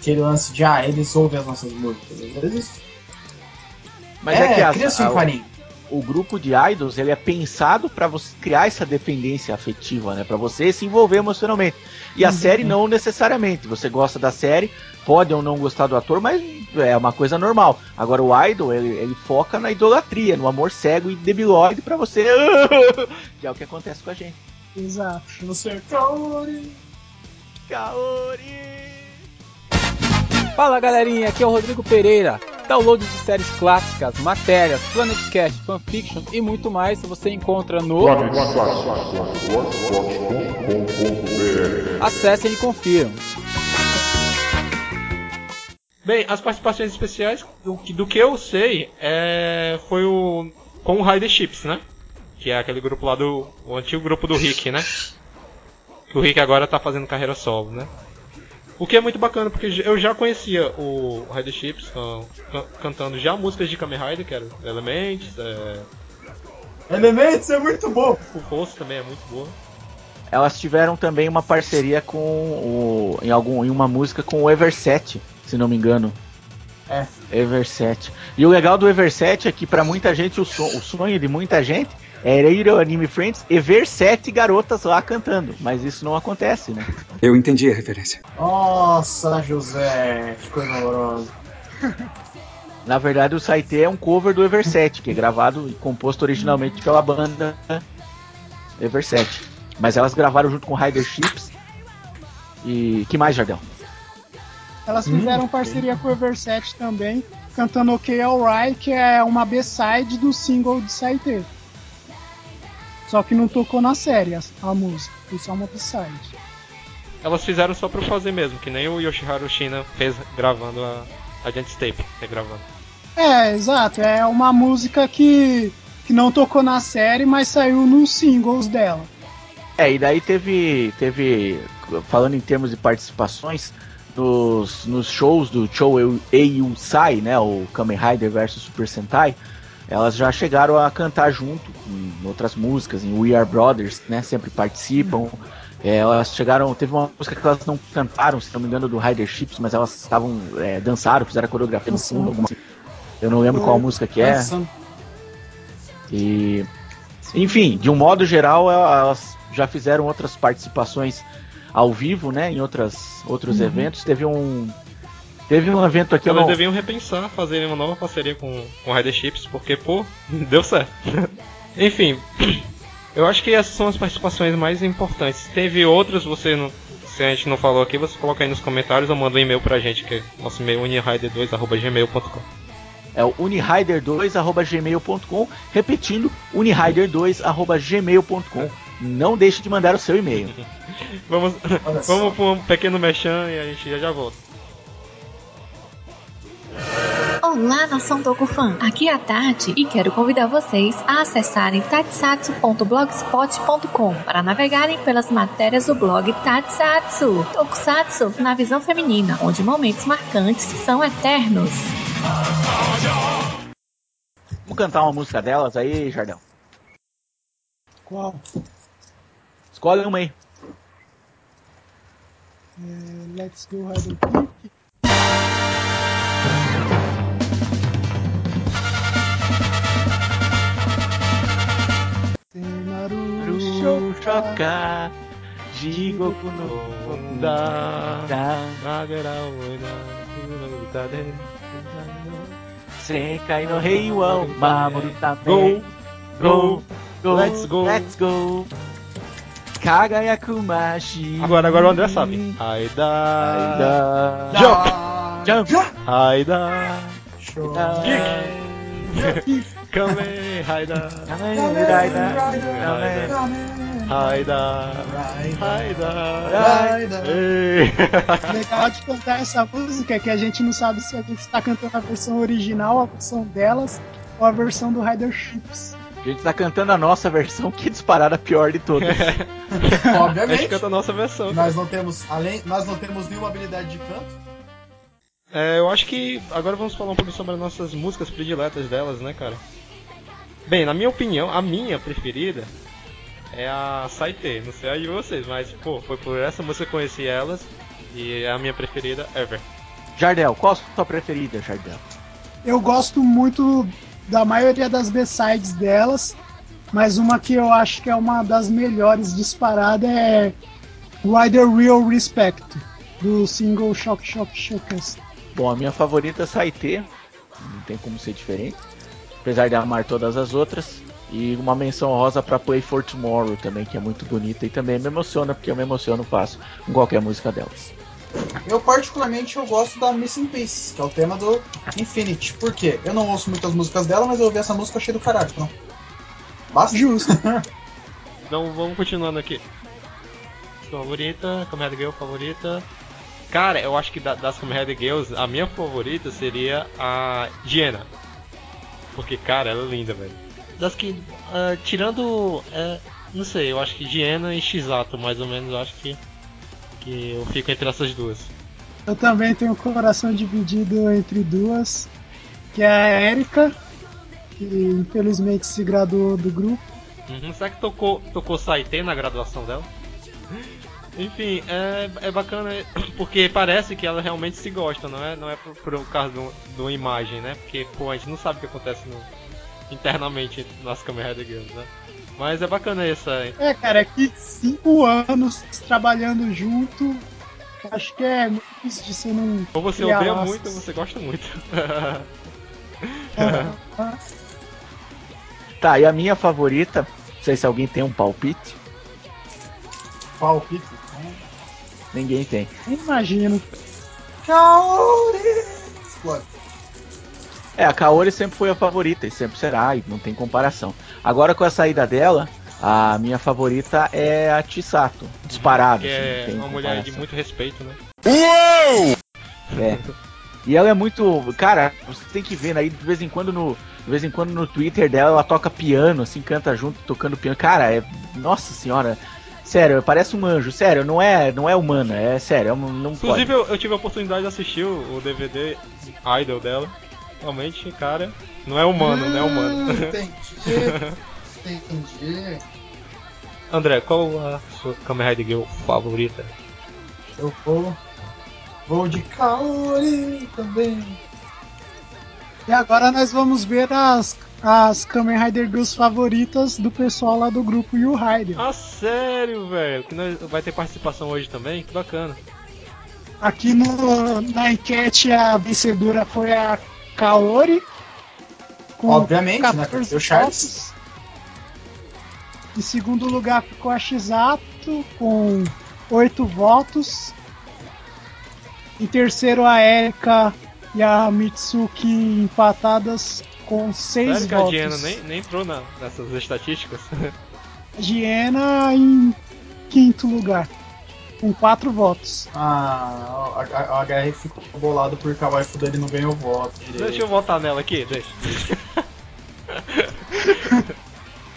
aquele lance de ah, eles ouvem as nossas músicas, às vezes Mas é, que as- cria-se um carinho. O grupo de idols ele é pensado pra você criar essa dependência afetiva, né? Para você se envolver emocionalmente. E a série não necessariamente. Você gosta da série, pode ou não gostar do ator, mas é uma coisa normal. Agora o idol ele, ele foca na idolatria, no amor cego e debilóide pra você, que é o que acontece com a gente. Exato. Você Kaori. Kaori. Fala galerinha, aqui é o Rodrigo Pereira. Download de séries clássicas, matérias, Planet Cast, fanfiction e muito mais você encontra no. Acessem e confiram. Bem, as participações especiais, do, que- do que eu sei, é, foi o com o Rider Chips, né? Que é aquele grupo lá do. o antigo grupo do Rick, né? Que o Rick agora tá fazendo carreira solo, né? O que é muito bacana, porque eu já conhecia o Rider Chips can- can- cantando já músicas de Kamen Rider, que era Elements, é, Elementos é muito bom. o Rosto também é muito boa. Elas tiveram também uma parceria com o em algum em uma música com o Everset, se não me engano. É. Everset. E o legal do Everset é que pra muita gente o, so- o sonho de muita gente era ir ao Anime Friends e ver sete garotas lá cantando, mas isso não acontece, né? Eu entendi a referência. Nossa, José, que coisa horrorosa. Na verdade, o Saite é um cover do Everset, que é gravado e composto originalmente pela banda Everset. Mas elas gravaram junto com Rider Chips. E que mais, Jardel? Elas fizeram parceria com o Everset também, cantando OK Alright, que é uma B-side do single de Saite. Só que não tocou na série a, a música, isso é uma B-side. Elas fizeram só pra fazer mesmo, que nem o Yoshiharu Shina fez gravando a, a Giant Tape, regravando. É, exato, é uma música que, que não tocou na série, mas saiu nos singles dela. É, e daí teve, teve falando em termos de participações, nos, nos shows do Show Eiu Sai, né, o Kamen Rider vs Super Sentai, elas já chegaram a cantar junto em outras músicas, em We Are Brothers, né, sempre participam. É, elas chegaram, teve uma música que elas não cantaram, se não me engano, do Rider Chips, mas elas estavam, é, dançaram, fizeram a coreografia no fundo, alguma Eu não lembro qual música que é. E, enfim, de um modo geral, elas já fizeram outras participações ao vivo, né? Em outras, outros eventos. Teve um. Teve um evento aqui. eu Elas não- deviam repensar, fazerem uma nova parceria com, com Rider Chips, porque, pô, deu certo. Enfim, eu acho que essas são as participações mais importantes. Teve outras, você não, se a gente não falou aqui, você coloca aí nos comentários ou manda um e-mail pra gente, que é nosso e-mail unirider2.gmail.com. É o unihider2.gmail.com. Repetindo, unihider2.gmail.com. Não deixe de mandar o seu e-mail. Vamos, vamos pra um pequeno mechan e a gente já, já volta. Olá, nação Tokufan! Aqui é a Tati e quero convidar vocês a acessarem tatsatsu.blogspot.com para navegarem pelas matérias do blog Tatsatsu. Tokusatsu na visão feminina, onde momentos marcantes são eternos. Vamos cantar uma música delas aí, Jardão? Qual? Escolhe uma aí. É, Let's Go Kick. Shoka Jigoku no Da. Da Nagara oina, ura de. Sekai no rei wa mamoru tame Go, go, go let's go. Let's go Kagayaku mashi Agora, agora o André sabe. Aida. Aida. Jump. Jump Aida. Show. Kick. Kamen Rider. Aida. Aida. Aida. Aida. Ei. O legal de cantar essa música é que a gente não sabe se a gente está cantando a versão original, a versão delas, ou a versão do Rider Ships. A gente tá cantando a nossa versão, que disparada pior de todas. A gente Obviamente. canta a nossa versão. Nós não temos, além, nós não temos nenhuma habilidade de canto. É, eu acho que agora vamos falar um pouco sobre as nossas músicas prediletas delas, né, cara? Bem, na minha opinião, a minha preferida é a Saite. Não sei a de vocês, mas, pô, foi por essa música que eu conheci elas e é a minha preferida ever. Jardel, qual a sua preferida, Jardel? Eu gosto muito da maioria das B-sides delas, mas uma que eu acho que é uma das melhores disparada é Rider Real Respect, do single Shock Shock Showcase. Bom, a minha favorita é Saite, não tem como ser diferente. Apesar de amar todas as outras. E uma menção rosa pra Play for Tomorrow também, que é muito bonita e também me emociona, porque eu me emociono fácil com qualquer música delas. Eu particularmente eu gosto da Missing Piece, que é o tema do Infinity. Por quê? Eu não ouço muitas músicas dela, mas eu ouvi essa música achei do caralho. Não. Basta? Justo. Então vamos continuando aqui. Favorita, Rider Girl favorita. Cara, eu acho que da- das Rider Girls, a minha favorita seria a Diana. Porque, cara, ela é linda, velho. Das que. ah, tirando. é, não sei, eu acho que Diana e Shizato, mais ou menos, eu acho que. Que eu fico entre essas duas. Eu também tenho o coração dividido entre duas, que é a Erika, que infelizmente se graduou do grupo. Uhum, será que tocou, tocou Saite na graduação dela? Enfim, é, é bacana porque parece que ela realmente se gosta, não é? Não é por, por causa de um- de uma imagem, né? Porque, pô, a gente não sabe o que acontece no- internamente nas Kamen Rider Girls, né? Mas é bacana essa. É, cara, é que cinco anos trabalhando junto, acho que é muito difícil de você não. Ou você criar odeia laços. muito ou você gosta muito. Ah, Tá, e a minha favorita, não sei se alguém tem um palpite, Palpite. Ninguém tem. imagino. Kaori! Explode. É, a Kaori sempre foi a favorita e sempre será, e não tem comparação. Agora com a saída dela, a minha favorita é a Chisato, disparado. que assim, é tem uma mulher de muito respeito, né? É. E ela é muito. Cara, você tem que ver, aí de vez em quando no. De vez em quando no Twitter dela ela toca piano, assim, canta junto, tocando piano. Cara, é. Nossa senhora. Sério, parece um anjo, sério, não é, não é humana, é sério, é um- não Inclusive, pode. eu, eu tive a oportunidade de assistir o, o DVD Idol dela. Realmente, cara, não é humano, não é humano. Hum, entendi. entendi. André, qual a sua Kamen Rider Girl favorita? Eu vou. Vou de Kaori também. E agora nós vamos ver as, as Kamen Rider Girls favoritas do pessoal lá do grupo Yu Rider. Ah, sério, velho? Que nós, vai ter participação hoje também? Que bacana. Aqui no, na enquete a vencedora foi a Kaori. Com Obviamente, né? 14 O Charles. votos. Em segundo lugar ficou a Shizato com 8 votos. Em terceiro a Erika e a Mitsuki empatadas com 6 Sério que a votos. Diana nem, nem entrou na- nessas estatísticas? Diana em quinto lugar, com 4 votos. Ah, a, a, a HR ficou bolado porque a waifu dele não ganhou voto. direito. Deixa eu votar nela aqui, deixa.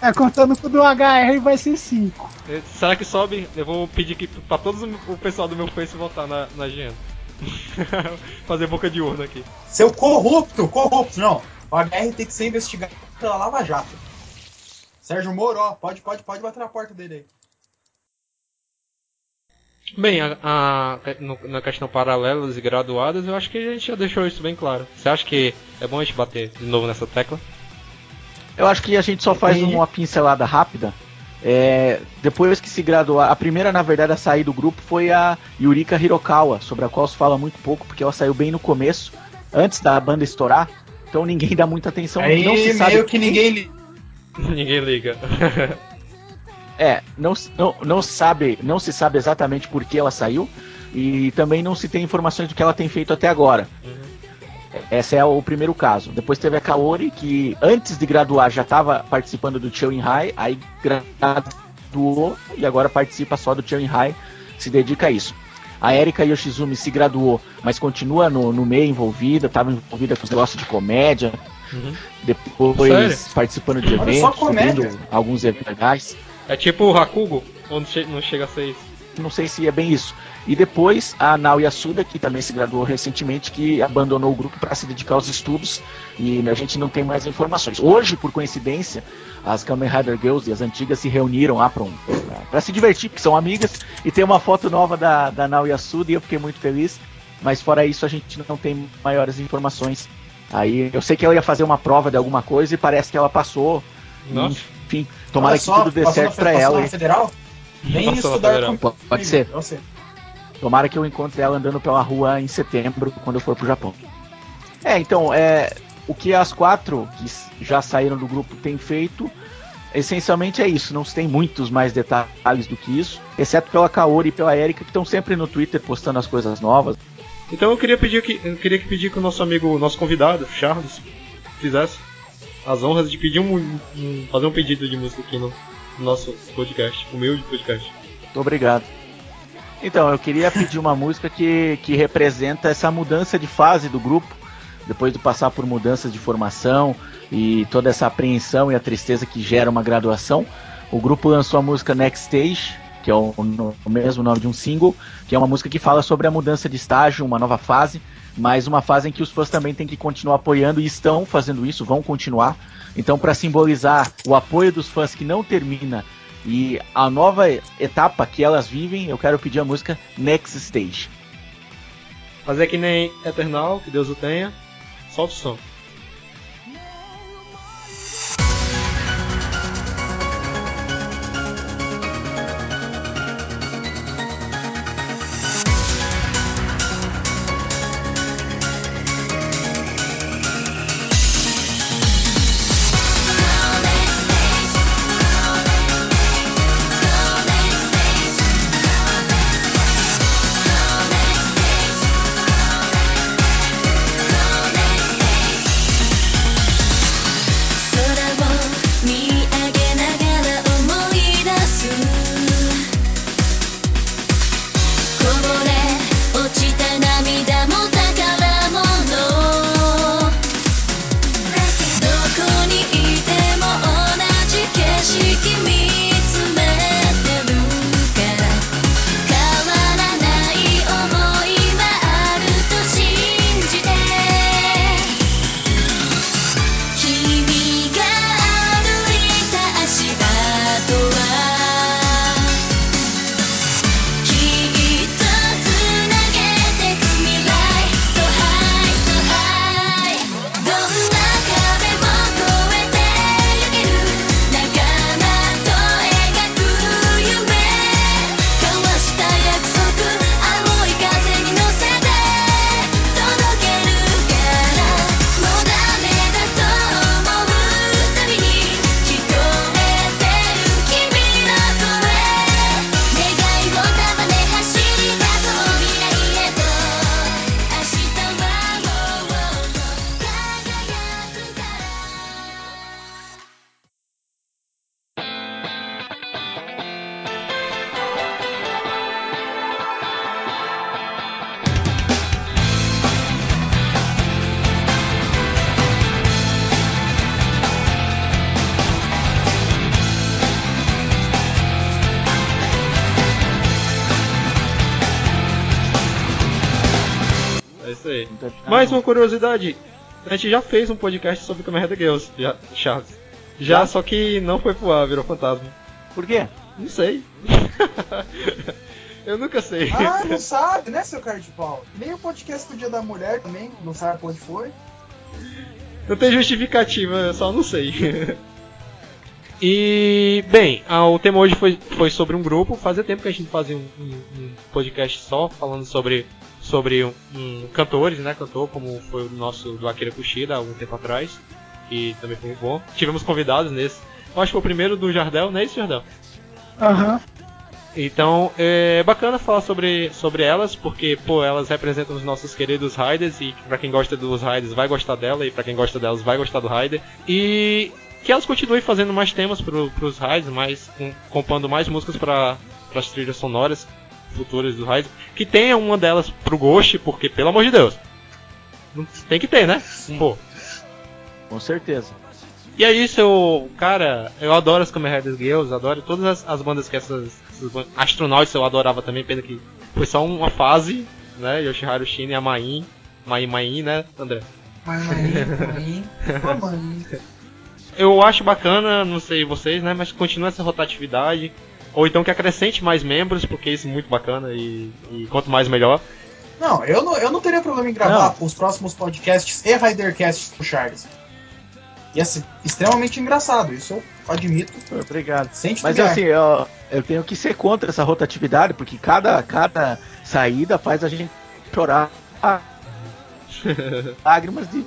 É, contando com o do HR vai ser 5. Eh, Será que sobe? Eu vou pedir aqui pra todos o pessoal do meu Face votar na, na Diana. Fazer boca de urna aqui. Seu corrupto, corrupto, não. O HR tem que ser investigado pela Lava Jato. Sérgio Moro, ó, pode, pode, pode bater na porta dele aí. Bem, a, a- no- na questão paralelas e graduadas, eu acho que a gente já deixou isso bem claro. Você acha que é bom a gente bater de novo nessa tecla? Eu acho que a gente só faz uma pincelada rápida É, depois que se graduar, a primeira, na verdade, a sair do grupo foi a Yurika Hirokawa, sobre a qual se fala muito pouco, porque ela saiu bem no começo, antes da banda estourar, então ninguém dá muita atenção. Aí não se sabe meio que ninguém li- Ninguém liga. É, não, se- não, não se sabe, não se sabe exatamente por que ela saiu e também não se tem informações do que ela tem feito até agora. Esse é o primeiro caso. Depois teve a Kaori, que antes de graduar já estava participando do Chilling High, aí graduou e agora participa só do Chilling High, se dedica a isso. A Erika Yoshizumi se graduou, mas continua no, no meio envolvida, estava envolvida com os negócios de comédia, Uhum. depois Sério? participando de Olha eventos, cobrindo alguns eventos legais. É tipo o Hakugo, ou não che- não chega a ser isso. Não sei se é bem isso. E depois a Nao Yasuda, que também se graduou recentemente, que abandonou o grupo para se dedicar aos estudos e a gente não tem mais informações. Hoje, por coincidência, as Kamen Rider Girls e as antigas se reuniram lá para se divertir, porque são amigas, e tem uma foto nova da, da Nao Yasuda e eu fiquei muito feliz. Mas fora isso, a gente não tem maiores informações. Aí eu sei que ela ia fazer uma prova de alguma coisa e parece que ela passou. Nossa. Enfim, tomara que tudo dê certo para ela. Federal? Vem Passou na estudar comigo. Pode ser. Tomara que eu encontre ela andando pela rua em setembro, quando eu for pro Japão. É, então, é, o que as quatro que já saíram do grupo têm feito, essencialmente é isso. Não se tem muitos mais detalhes do que isso, exceto pela Kaori e pela Erika, que estão sempre no Twitter postando as coisas novas. Então eu queria pedir que eu queria que pedir que o nosso amigo, nosso convidado, Charles, fizesse as honras de pedir um, um- fazer um pedido de música aqui no nosso podcast, humilde podcast. Muito obrigado. Então, eu queria pedir uma música que, que representa essa mudança de fase do grupo, depois de passar por mudanças de formação e toda essa apreensão e a tristeza que gera uma graduação. O grupo lançou a música Next Stage, que é o, o mesmo nome de um single, que é uma música que fala sobre a mudança de estágio, uma nova fase, mas uma fase em que os fãs também têm que continuar apoiando e estão fazendo isso, vão continuar. Então, para simbolizar o apoio dos fãs que não termina e a nova etapa que elas vivem, eu quero pedir a música Next Stage. Fazer que nem Eternal, que Deus o tenha. Solta o som. Mais uma curiosidade. A gente já fez um podcast sobre Kamen Rider Girls, já, Charles. Já, Já? só que não foi pro ar, virou fantasma. Por quê? Não sei. Eu nunca sei. Ah, não sabe, né, seu cara de pau? Nem o podcast do Dia da Mulher também, não sabe pra onde foi. Não tem justificativa, eu só não sei. E, bem, o tema hoje foi, foi sobre um grupo. Fazia tempo que a gente fazia um, um- um podcast só falando sobre, sobre um, um cantores, né? Cantor, como foi o nosso do Akira Kushida há algum tempo atrás. E também foi muito bom. Tivemos convidados nesse. Eu acho que foi o primeiro do Jardel, não é isso, Jardel? Aham. Então é bacana falar sobre, sobre elas, porque pô, elas representam os nossos queridos Riders e pra quem gosta dos Riders vai gostar dela e pra quem gosta delas vai gostar do Rider. E que elas continuem fazendo mais temas pro, pros Riders, mais com- compondo mais músicas para as trilhas sonoras futuras dos Riders. Que tenha uma delas pro Ghost, porque pelo amor de Deus. Tem que ter, né? Pô. Com certeza. E é isso, eu, cara, eu adoro as Kamen Rider Girls, adoro todas as, as bandas que essas, essas Astronauts eu adorava também, pena que foi só uma fase, né? Yoshiharu Shina e a Main, Main Main, né, André? Mãe. Ô, mãe. Eu acho bacana, não sei vocês, né, mas continua essa rotatividade, ou então que acrescente mais membros, porque isso é muito bacana e, e quanto mais melhor. Não, eu não, eu não teria problema em gravar os próximos podcasts e Ridercasts do Charles. Ia ser extremamente engraçado, isso eu admito. Obrigado. Sem Mas assim, eu, eu tenho que ser contra essa rotatividade, porque cada, cada saída faz a gente chorar lágrimas de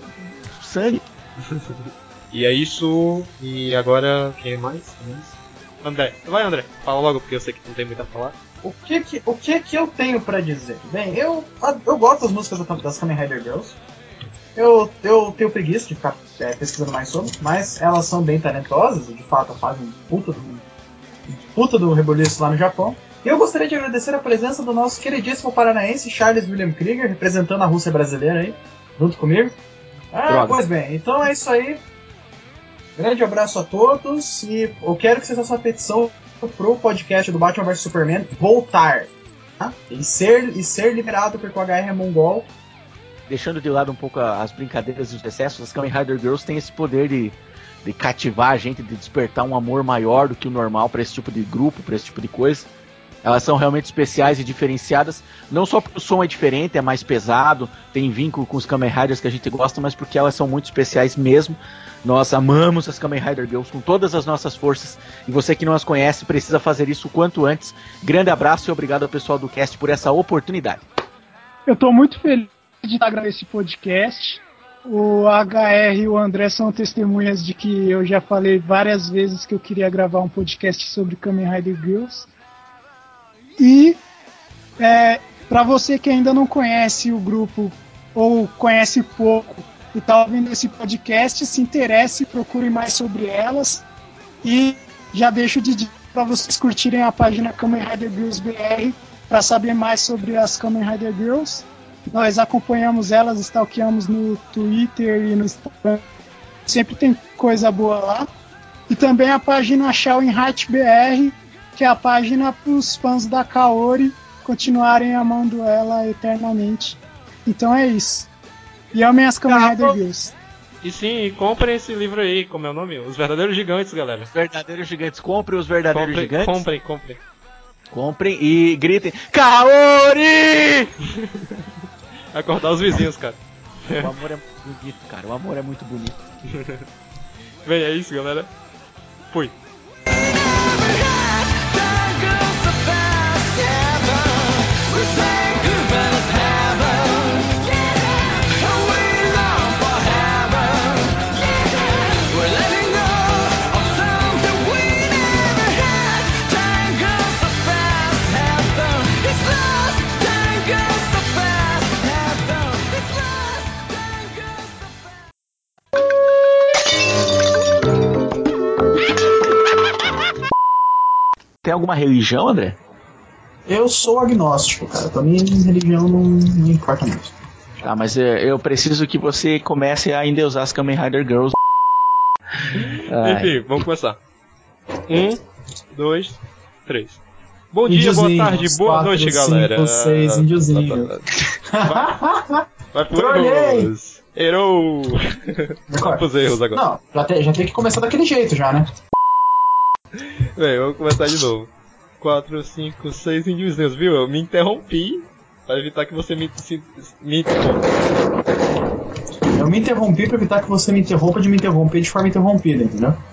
sangue. E é isso, e agora, quem mais? Quem mais? André, vai André, fala logo porque eu sei que não tem muito a falar. O que que, o que que eu tenho pra dizer? Bem, eu, eu gosto das músicas da- das Kamen Rider Girls. Eu, eu tenho preguiça de ficar é, pesquisando mais sobre, mas elas são bem talentosas e de fato fazem puta do, puta do rebuliço lá no Japão. E eu gostaria de agradecer a presença do nosso queridíssimo paranaense Charles William Krieger, representando a Rússia brasileira aí, junto comigo. Ah, Droga. pois bem, então é isso aí. Grande abraço a todos e eu quero que vocês façam a petição pro podcast do Batman vs Superman voltar. tá? E, ser, e ser liberado o HR mongol. Deixando de lado um pouco as brincadeiras e os excessos, as Kamen Rider Girls têm esse poder de, de cativar a gente, de despertar um amor maior do que o normal pra esse tipo de grupo, pra esse tipo de coisa. Elas são realmente especiais e diferenciadas, não só porque o som é diferente, é mais pesado, tem vínculo com os Kamen Riders que a gente gosta, mas porque elas são muito especiais mesmo. Nós amamos as Kamen Rider Girls com todas as nossas forças e você que não as conhece precisa fazer isso o quanto antes. Grande abraço e obrigado ao pessoal do cast por essa oportunidade. Eu tô muito feliz de estar gravando esse podcast. O HR e o André são testemunhas de que eu já falei várias vezes que eu queria gravar um podcast sobre Kamen Rider Girls. E é, para você que ainda não conhece o grupo ou conhece pouco e está ouvindo esse podcast, se interesse, procure mais sobre elas. E já deixo de para vocês curtirem a página Kamen Rider Girls BR para saber mais sobre as Kamen Rider Girls. Nós acompanhamos elas, stalkeamos no Twitter e no Instagram. Sempre tem coisa boa lá. E também a página Shaolin Heart BR, que é a página para os fãs da Kaori continuarem amando ela eternamente. Então é isso. E amem as Kamen Rider Girls. E sim, comprem esse livro aí, como é o nome? Os Verdadeiros Gigantes, galera. Verdadeiros gigantes, compre os verdadeiros Comprem, gigantes. comprem, comprem. Comprem e gritem Kaori! Acordar os vizinhos, cara. O amor é muito bonito, cara. O amor é muito bonito. Bem, é isso, galera. Fui. Tem alguma religião, André? Eu sou agnóstico, cara. Pra mim, religião não, não importa muito. Tá, mas é, eu preciso que você comece a endeusar as Kamen Rider Girls. Enfim, vamos começar. Um, dois, três. Bom dia, boa tarde, boa quatro, noite, cinco, galera. seis, índiozinhos. Vai pro Trolei. erros. Errou. Vai pros erros agora. Não, já tem, já tem que começar daquele jeito já, né? Bem, vamos começar de novo. 4, 5, 6 índiozinhos, viu? Eu me interrompi para evitar que você me, se, me interrompa. Eu me interrompi pra evitar que você me interrompa de me interromper de forma interrompida, entendeu?